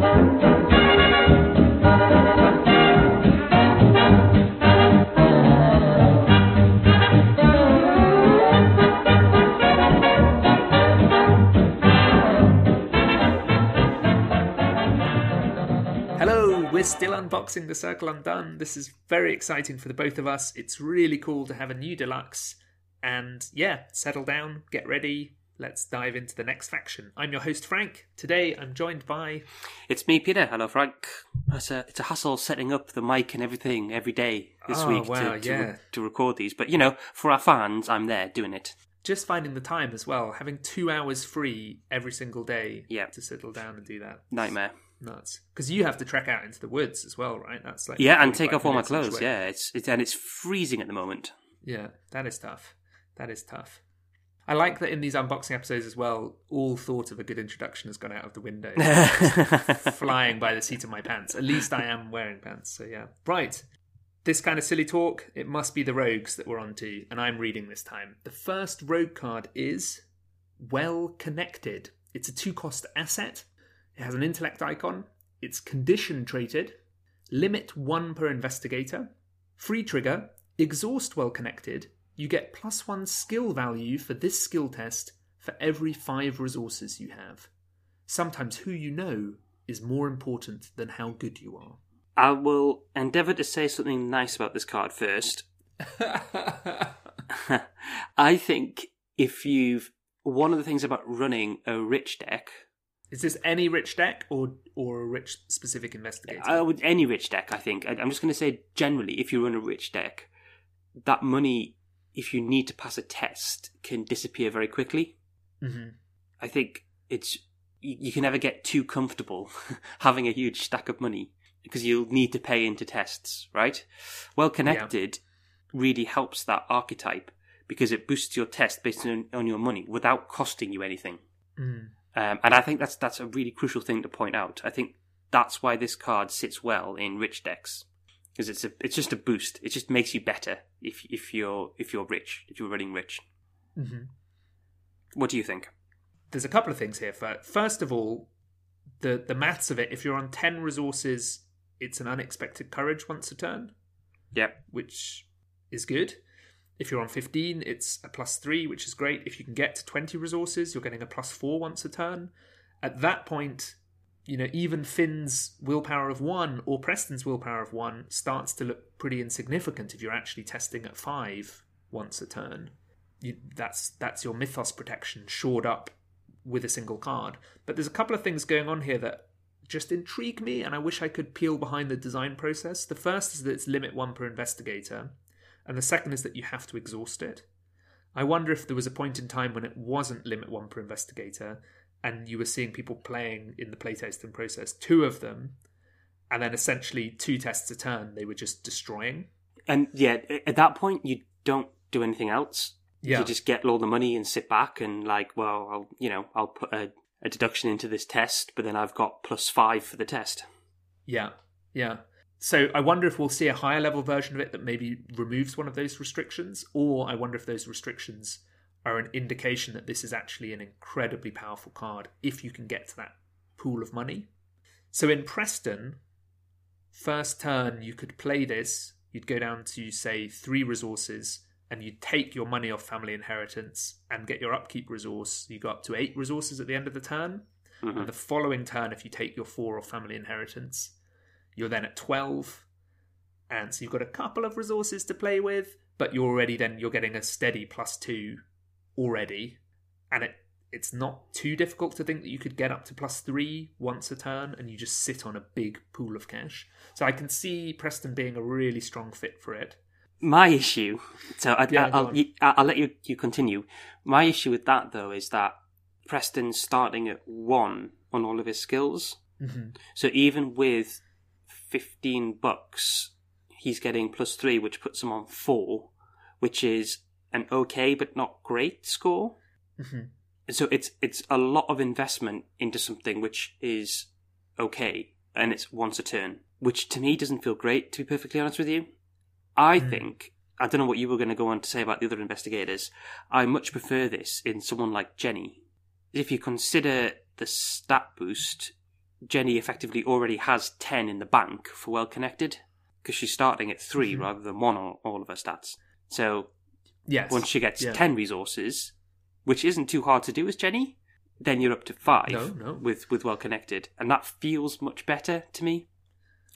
Hello, we're still unboxing the Circle Undone. This is very exciting for the both of us. It's really cool to have a new deluxe. And yeah, settle down, get ready. Let's dive into the next faction. I'm your host, Frank. Today I'm joined by. It's me, Peter. Hello, Frank. It's a, it's a hassle setting up the mic and everything every day this Oh, week wow, to, to, yeah. to record these. But, you know, for our fans, I'm there doing it. Just finding the time as well, having two hours free every single day Yeah. to settle down and do that. Nightmare. Nuts. Because you have to trek out into the woods as well, right? That's like Yeah, and take off all my clothes. Yeah, it's, it's and it's freezing at the moment. Yeah, that is tough. That is tough. I like that in these unboxing episodes as well, all thought of a good introduction has gone out of the window. flying by the seat of my pants. At least I am wearing pants, so yeah. Right. This kind of silly talk, it must be the rogues that we're onto, and I'm reading this time. The first rogue card is Well Connected. It's a two cost asset. It has an intellect icon. It's condition traded. Limit one per investigator. Free trigger. Exhaust well connected. You get plus one skill value for this skill test for every five resources you have. Sometimes who you know is more important than how good you are. I will endeavour to say something nice about this card first. I think if you've. One of the things about running a rich deck Is this any rich deck or or a rich specific investigator? I would any rich deck. I think I, I'm just going to say generally, if you run a rich deck, that money, if you need to pass a test, can disappear very quickly. hmm I think it's you, you can never get too comfortable having a huge stack of money because you'll need to pay into tests, right? Well connected really helps that archetype because it boosts your test based on, on your money without costing you anything. Mm. Um, and I think that's that's a really crucial thing to point out. I think that's why this card sits well in rich decks because it's a it's just a boost. It just makes you better if if you're if you're rich if you're running rich. hmm What do you think? There's a couple of things here. Fir- First of all, the the maths of it. If you're on ten resources, it's an unexpected courage once a turn, Yep. which is good. If you're on 15, it's a plus 3, which is great. If you can get to 20 resources, you're getting a plus 4 once a turn. At that point, you know, even Finn's willpower of 1 or Preston's willpower of 1 starts to look pretty insignificant if you're actually testing at 5 once a turn. You, that's that's your mythos protection shored up with a single card. But there's a couple of things going on here that just intrigue me, and I wish I could peel behind the design process. The first is that it's limit one per investigator, and the second is that you have to exhaust it. I wonder if there was a point in time when it wasn't limit one per investigator, and you were seeing people playing in the playtesting process, two of them, and then essentially two tests a turn they were just destroying. And yeah, at that point you don't do anything else. Yeah. You just get all the money and sit back and like, well, I'll you know I'll put a, a deduction into this test, but then I've got plus five for the test. Yeah, yeah. So I wonder if we'll see a higher level version of it that maybe removes one of those restrictions, or I wonder if those restrictions are an indication that this is actually an incredibly powerful card if you can get to that pool of money. So in Preston, first turn you could play this, you'd go down to say three resources and you'd take your money off family inheritance and get your upkeep resource. You go up to eight resources at the end of the turn. Mm-hmm. And the following turn, if you take your four off family inheritance, you're then at 12. And so you've got a couple of resources to play with, but you're already then you're getting a steady plus two already. And it it's not too difficult to think that you could get up to plus three once a turn and you just sit on a big pool of cash. So I can see Preston being a really strong fit for it. My issue, so I, Yeah, I, go I'll, on. you- I'll let you you continue. My issue with that though is that Preston's starting at one on all of his skills. Mm-hmm. So even with fifteen bucks, he's getting plus three, which puts him on four, which is an okay but not great score. Mm-hmm. So it's it's a lot of investment into something which is okay, and it's once a turn, which to me doesn't feel great. To be perfectly honest with you, I Hmm. think I don't know what you were going to go on to say about the other investigators. I much prefer this in someone like Jenny. If you consider the stat boost, Jenny effectively already has 10 in the bank for well connected because she's starting at 3 Mhm. rather than 1 on all of her stats. So Yes. once she gets Yeah. 10 resources, which isn't too hard to do as Jenny, then you're up to 5 No, no. with with well connected and that feels much better to me.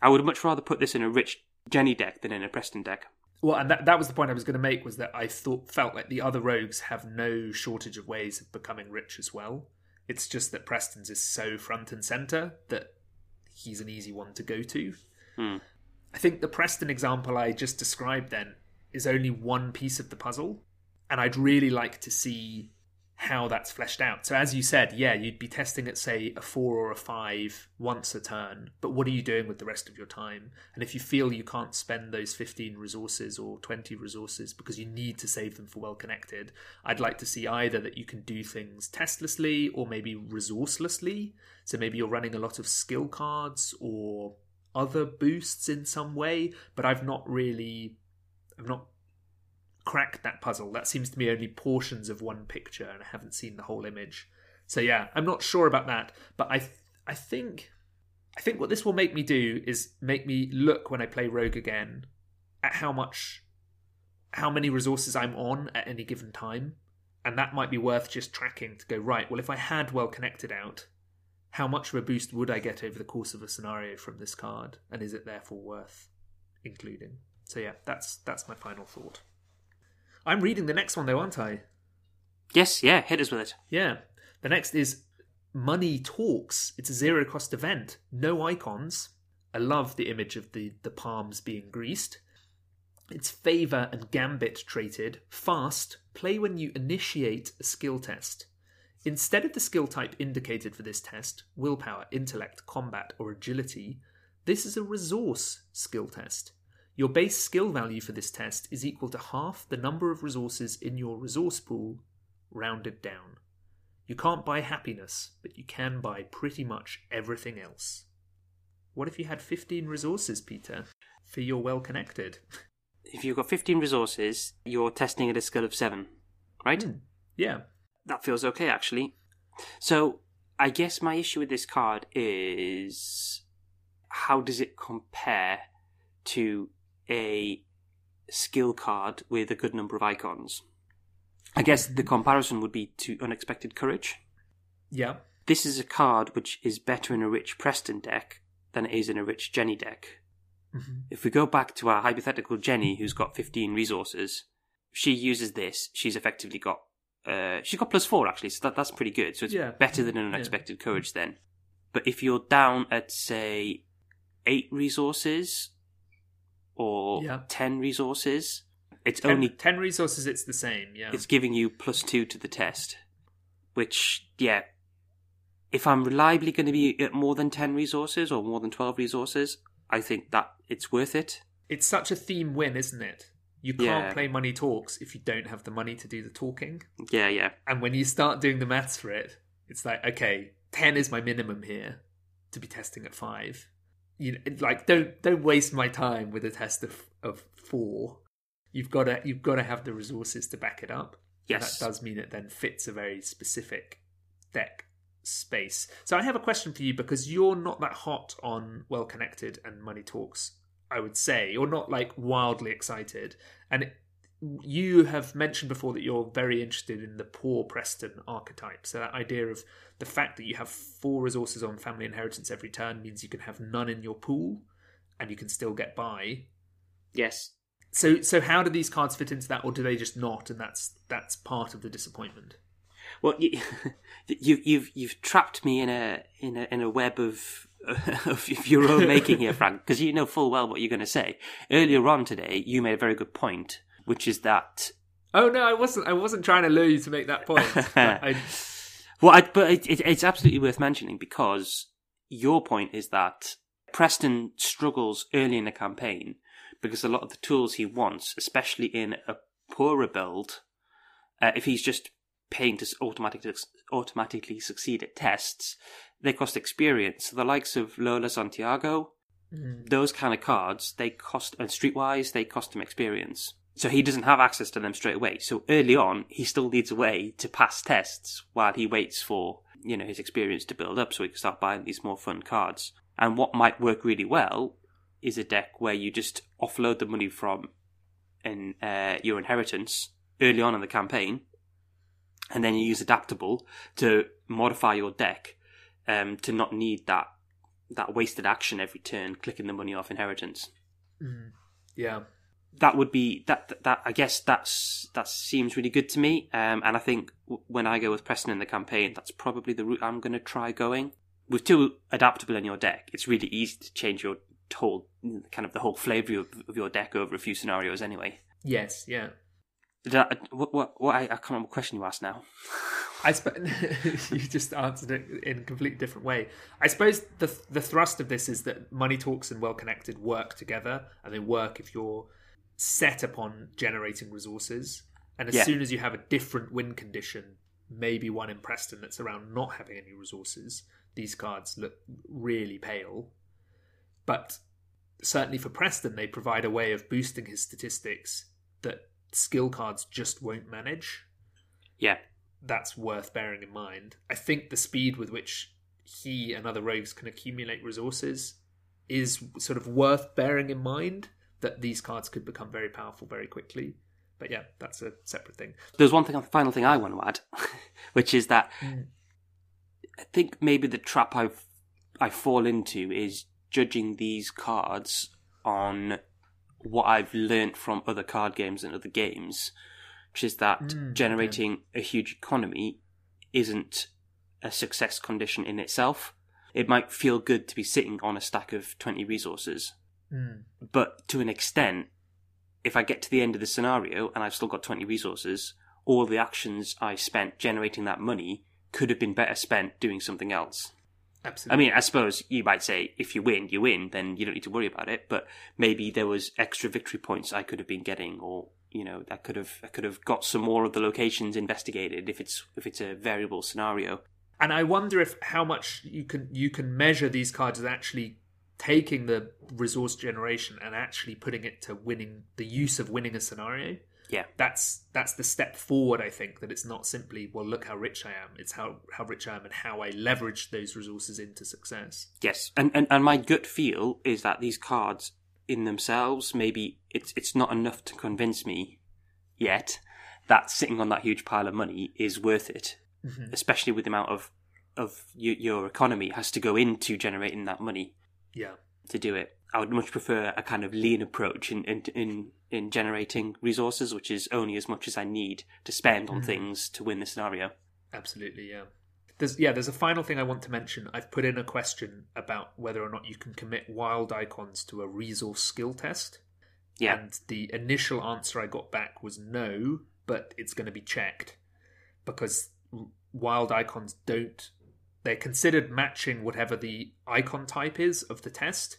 I would much rather put this in a rich Jenny deck than in a Preston deck. Well, and that, that was the point I was going to make was that I thought felt like the other rogues have no shortage of ways of becoming rich as well. It's just that Preston's is so front and center that he's an easy one to go to. Hmm. I think the Preston example I just described then is only one piece of the puzzle, and I'd really like to see how that's fleshed out. So, as you said, yeah, you'd be testing at, say, a four or a five once a turn, but what are you doing with the rest of your time? And if you feel you can't spend those 15 resources or 20 resources because you need to save them for well connected, I'd like to see either that you can do things testlessly or maybe resourcelessly. So, maybe you're running a lot of skill cards or other boosts in some way, but I've not really. I've not cracked that puzzle. That seems to be only portions of one picture, and I haven't seen the whole image. So yeah, I'm not sure about that, but I th- I think I think what this will make me do is make me look when I play Rogue again at how much how many resources I'm on at any given time, and that might be worth just tracking to go right. Well, if I had well connected out, how much of a boost would I get over the course of a scenario from this card, and is it therefore worth including? So yeah, that's that's my final thought. I'm reading the next one though, aren't I? Yes, yeah, hit us with it. Yeah. The next is Money Talks. It's a zero cost event. No icons. I love the image of the, the palms being greased. It's favor and gambit traded. Fast. Play when you initiate a skill test. Instead of the skill type indicated for this test willpower, intellect, combat, or agility this is a resource skill test. Your base skill value for this test is equal to half the number of resources in your resource pool, rounded down. You can't buy happiness, but you can buy pretty much everything else. What if you had 15 resources, Peter, for your well connected? If you've got 15 resources, you're testing at a skill of 7, right? Hmm. Yeah. That feels okay, actually. So, I guess my issue with this card is how does it compare to a skill card with a good number of icons? I guess the comparison would be to Unexpected Courage. Yeah. This is a card which is better in a rich Preston deck than it is in a rich Jenny deck. Mhm. If we go back to our hypothetical Jenny, who's got 15 resources, she uses this. She's effectively got uh, she's got plus four actually, so that, that's pretty good. So it's Yeah. better than an unexpected courage then. But if you're down at say eight resources or Yeah. ten resources, it's Ten, only 10 resources, it's the same. Yeah. it's giving you plus two to the test. Which, yeah, if I'm reliably going to be at more than 10 resources or more than 12 resources, I think that it's worth it. It's such a theme win, isn't it? You can't Yeah. play Money Talks if you don't have the money to do the talking. Yeah, yeah. And when you start doing the maths for it, it's like, okay, 10 is my minimum here to be testing at 5. You know, like don't don't waste my time with a test of of 4. You've got to you've got to have the resources to back it up. And Yes. that does mean it then fits a very specific deck space. So I have a question for you because you're not that hot on well connected and money talks. I would say you're not like wildly excited, and it, you have mentioned before that you're very interested in the poor Preston archetype. So that idea of the fact that you have four resources on family inheritance every turn means you can have none in your pool, and you can still get by. Yes. So so how do these cards fit into that, or do they just not? And that's that's part of the disappointment. Well, you, you, you've you've trapped me in a in a in a web of of your own making here, Frank, because you know full well what you're going to say. Earlier on today, you made a very good point, which is that Oh no, I wasn't. I wasn't trying to lure you to make that point. But I, well, I, but it, it, it's absolutely worth mentioning because your point is that Preston struggles early in the campaign because a lot of the tools he wants, especially in a poorer build, uh, if he's just paying to automatically automatically succeed at tests, they cost experience. So the likes of Lola Santiago, Mm. those kind of cards, they cost and Streetwise, they cost him experience. So he doesn't have access to them straight away. So early on, he still needs a way to pass tests while he waits for you know his experience to build up, so he can start buying these more fun cards. And what might work really well is a deck where you just offload the money from in uh, your inheritance early on in the campaign, and then you use adaptable to modify your deck um, to not need that that wasted action every turn, clicking the money off inheritance. Mm. Yeah, that would be that that I guess that's that seems really good to me. Um, and I think when I go with Preston in the campaign, that's probably the route I'm going to try going. With two adaptable in your deck, it's really easy to change your whole kind of the whole flavour of, of your deck over a few scenarios anyway. Yes, yeah. I, what what what I, I can't remember what question you asked now. I suppose you just answered it in a completely different way. I suppose the the thrust of this is that money talks and well connected work together, and they work if you're set upon generating resources. And as yeah. soon as you have a different win condition, maybe one in Preston that's around not having any resources, these cards look really pale. But certainly for Preston, they provide a way of boosting his statistics that skill cards just won't manage. Yeah. That's worth bearing in mind. I think the speed with which he and other rogues can accumulate resources is sort of worth bearing in mind that these cards could become very powerful very quickly. But yeah, that's a separate thing. There's one thing, final thing I want to add, which is that mm. I think maybe the trap I I fall into is judging these cards on what I've learnt from other card games and other games, which is that mm, generating okay. a huge economy isn't a success condition in itself. It might feel good to be sitting on a stack of 20 resources, mm. but to an extent, if I get to the end of the scenario and I've still got 20 resources, all the actions I spent generating that money could have been better spent doing something else. Absolutely. I mean, I suppose you might say if you win, you win, then you don't need to worry about it. But maybe there was extra victory points I could have been getting, or you know, I could have I could have got some more of the locations investigated if it's if it's a variable scenario. And I wonder if how much you can you can measure these cards as actually taking the resource generation and actually putting it to winning the use of winning a scenario yeah. that's that's the step forward i think that it's not simply well look how rich i am. It's how how rich i am and how i leverage those resources into success. Yes. And and, and my gut feel is that these cards in themselves maybe it's it's not enough to convince me yet that sitting on that huge pile of money is worth it mm-hmm. especially with the amount of of your, your economy has to go into generating that money yeah to do it I would much prefer a kind of lean approach in in in, in generating resources, which is only as much as I need to spend on mm. things to win the scenario. Absolutely, yeah. There's yeah, there's a final thing I want to mention. I've put in a question about whether or not you can commit wild icons to a resource skill test. Yeah. And the initial answer I got back was no, but it's going to be checked because wild icons don't they're considered matching whatever the icon type is of the test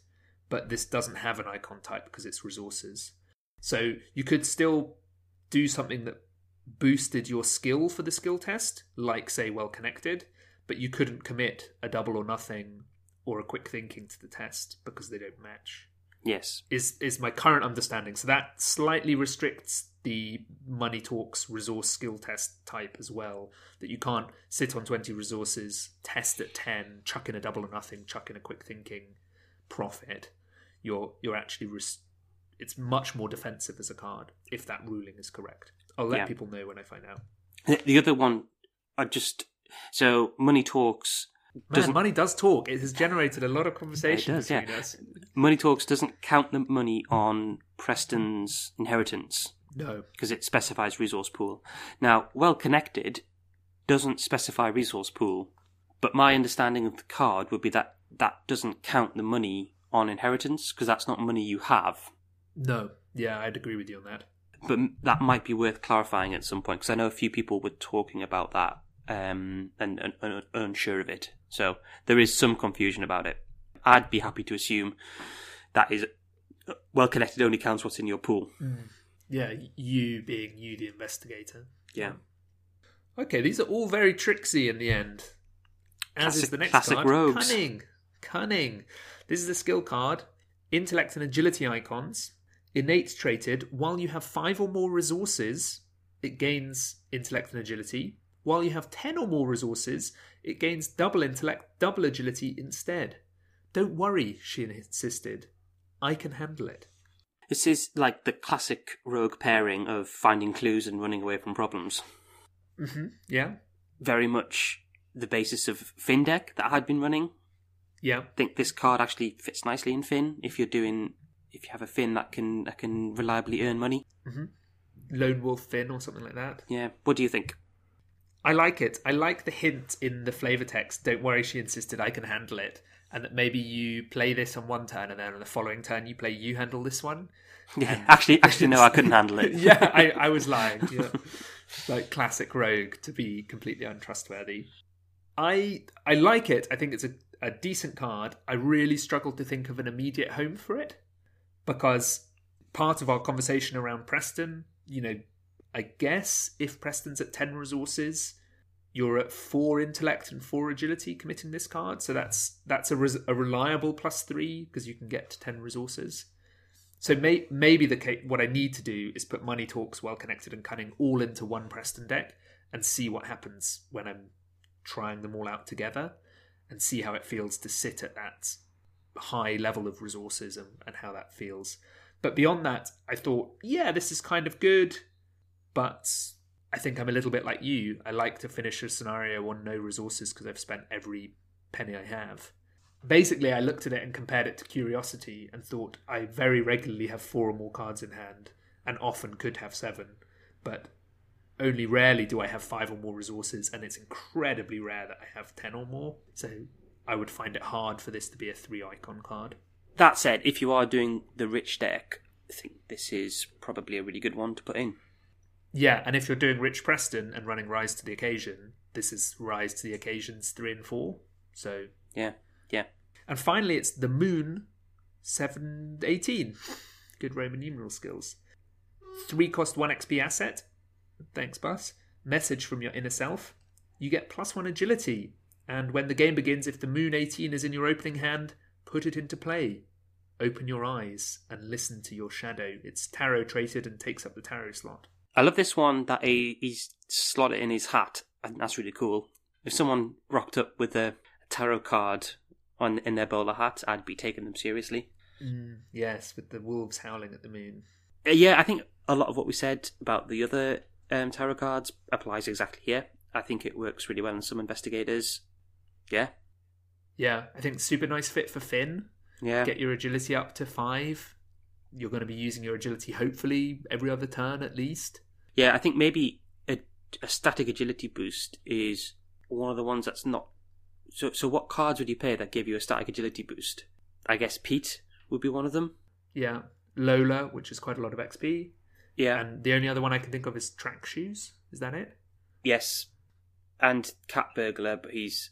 but this doesn't have an icon type because it's resources. So you could still do something that boosted your skill for the skill test, like say well connected, but you couldn't commit a double or nothing or a quick thinking to the test because they don't match. Yes. Is is my current understanding. So that slightly restricts the money talks resource skill test type as well. That you can't sit on 20 resources, test at 10, chuck in a double or nothing, chuck in a quick thinking, profit, you're you're actually res- it's much more defensive as a card if that ruling is correct. I'll let yeah. people know when I find out. The other one, I just so money talks. Man, money does talk. It has generated a lot of conversation does, between yeah. us. Money talks doesn't count the money on Preston's inheritance. No, because it specifies resource pool. Now, well connected doesn't specify resource pool, but my understanding of the card would be that that doesn't count the money on inheritance because that's not money you have. No, yeah, I'd agree with you on that. But that might be worth clarifying at some point because I know a few people were talking about that um, and, and, and unsure of it. So there is some confusion about it. I'd be happy to assume that is uh, well connected only counts what's in your pool. Mm. Yeah, you being you, the investigator. Yeah. Okay, these are all very tricksy in the end. As classic, is the next classic card. rogues. Cunning, cunning. This is a skill card. Intellect and agility icons. Innate traded. While you have five or more resources, it gains intellect and agility. While you have 10 or more resources, it gains double intellect, double agility instead. Don't worry, she insisted. I can handle it. This is like the classic rogue pairing of finding clues and running away from problems. Mm-hmm. Yeah. Very much the basis of Finn deck that I had been running. Yeah. I think this card actually fits nicely in Finn if you're doing if you have a Finn that can that can reliably earn money. Mm-hmm. Lone Wolf Finn or something like that. Yeah. What do you think? I like it. I like the hint in the flavor text. Don't worry, she insisted I can handle it. And that maybe you play this on one turn and then on the following turn you play you handle this one. Yeah, actually, actually, no, I couldn't handle it. yeah, I, I was lying. Yeah. like classic rogue to be completely untrustworthy. I I like it. I think it's a, a decent card. I really struggled to think of an immediate home for it because part of our conversation around Preston, you know, I guess if Preston's at 10 resources, you're at 4 intellect and 4 agility committing this card. So that's that's a, res- a reliable plus 3 because you can get to 10 resources. So may- maybe the case, what I need to do is put money talks, well connected, and cunning all into one Preston deck and see what happens when I'm trying them all out together and see how it feels to sit at that high level of resources and, and how that feels. But beyond that, I thought, yeah, this is kind of good, but I think I'm a little bit like you. I like to finish a scenario on no resources because I've spent every penny I have. Basically, I looked at it and compared it to Curiosity and thought I very regularly have four or more cards in hand and often could have seven, but only rarely do I have five or more resources, and it's incredibly rare that I have ten or more. So I would find it hard for this to be a three icon card. That said, if you are doing the rich deck, I think this is probably a really good one to put in. Yeah, and if you're doing Rich Preston and running Rise to the Occasion, this is Rise to the Occasions three and four. So Yeah, yeah. and finally, it's the Moon seven eighteen. Good Roman numeral skills. Three cost one XP asset. Thanks, Bus. Message from your inner self. You get plus one agility, and when the game begins, if the Moon eighteen is in your opening hand, put it into play. Open your eyes and listen to your shadow. It's tarot traded and takes up the tarot slot. I love this one that he, he's slotted in his hat. and that's really cool. If someone rocked up with a tarot card on in their bowler hat, I'd be taking them seriously. Mm, yes, with the wolves howling at the moon. Uh, yeah, I think a lot of what we said about the other um, tarot cards applies exactly here. I think it works really well in some investigators. Yeah, Yeah, I think super nice fit for Finn. yeah, Get your agility up to five. You're going to be using your agility hopefully every other turn at least. Yeah. I think maybe a, a static agility boost is one of the ones that's not. So, so what cards would you play that give you a static agility boost? I guess Pete would be one of them. Yeah, Lola, which is quite a lot of XP. Yeah. And the only other one I can think of is track shoes. Is that it? yes, and Cat Burglar, but he's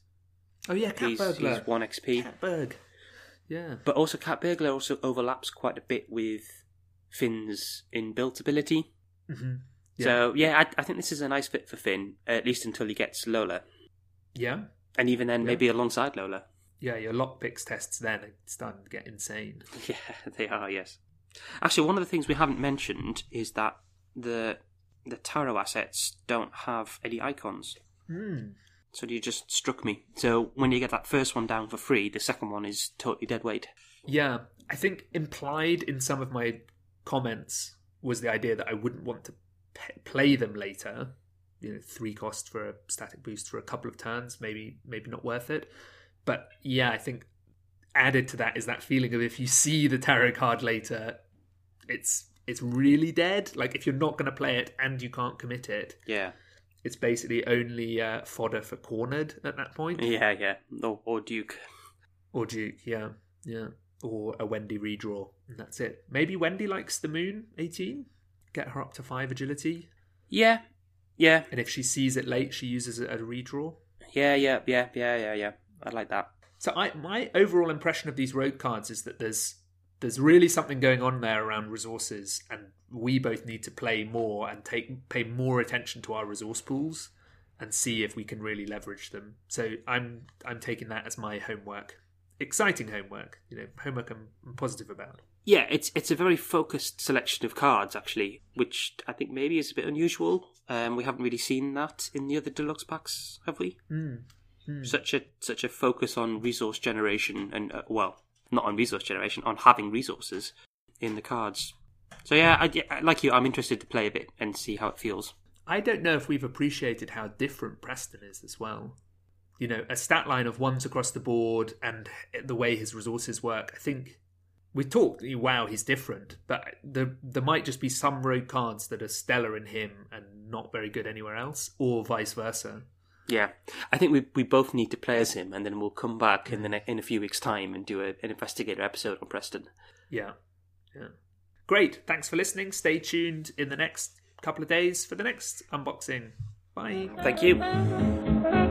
Oh yeah, Cat he's, Burglar. he's one XP. Catberg. Yeah. But also, Cat Burglar also overlaps quite a bit with Finn's inbuilt ability. Mm-hmm. Hmm So yeah, I, I think this is a nice fit for Finn, at least until he gets Lola, Yeah. and even then Yeah. maybe alongside Lola. Yeah, your lockpicks tests then are starting to get insane. Yeah, they are. Yes. Actually, one of the things we haven't mentioned is that the the tarot assets don't have any icons. Hmm. So you just struck me. So when you get that first one down for free, the second one is totally dead weight. Yeah, I think implied in some of my comments was the idea that I wouldn't want to p- play them later. You know, three cost for a static boost for a couple of turns, maybe maybe not worth it. But yeah, I think added to that is that feeling of if you see the tarot card later, it's it's really dead. Like if you're not going to play it and you can't commit it, Yeah, it's basically only uh, fodder for cornered at that point. yeah, yeah. Or, or Duke. Or Duke, yeah, yeah. Or a Wendy redraw, and that's it. Maybe Wendy likes the moon, 18. Get her up to 5 agility. Yeah, yeah, And if she sees it late, she uses it as a redraw. yeah, yeah, yeah, yeah, yeah, yeah. I like that. So I, my overall impression of these road cards is that there's there's really something going on there around resources, and we both need to play more and take pay more attention to our resource pools and see if we can really leverage them. So I'm I'm taking that as my homework. exciting homework. You know, homework I'm, I'm positive about. Yeah, it's it's a very focused selection of cards actually, which I think maybe is a bit unusual. Um, we haven't really seen that in the other deluxe packs, have we? Mm. Mm. Such a such a focus on resource generation and uh, well, not on resource generation, on having resources in the cards. So yeah, I, like you, I'm interested to play a bit and see how it feels. I don't know if we've appreciated how different Preston is as well. You know, a stat line of ones across the board and the way his resources work. I think we talked, wow, he's different, but there there might just be some rogue cards that are stellar in him and not very good anywhere else, or vice versa. Yeah, I think we we both need to play as him, and then we'll come back in the ne- in a few weeks' time and do a, an investigator episode on Preston. Yeah, yeah. Great. Thanks for listening. Stay tuned in the next couple of days for the next unboxing. Bye. Thank you.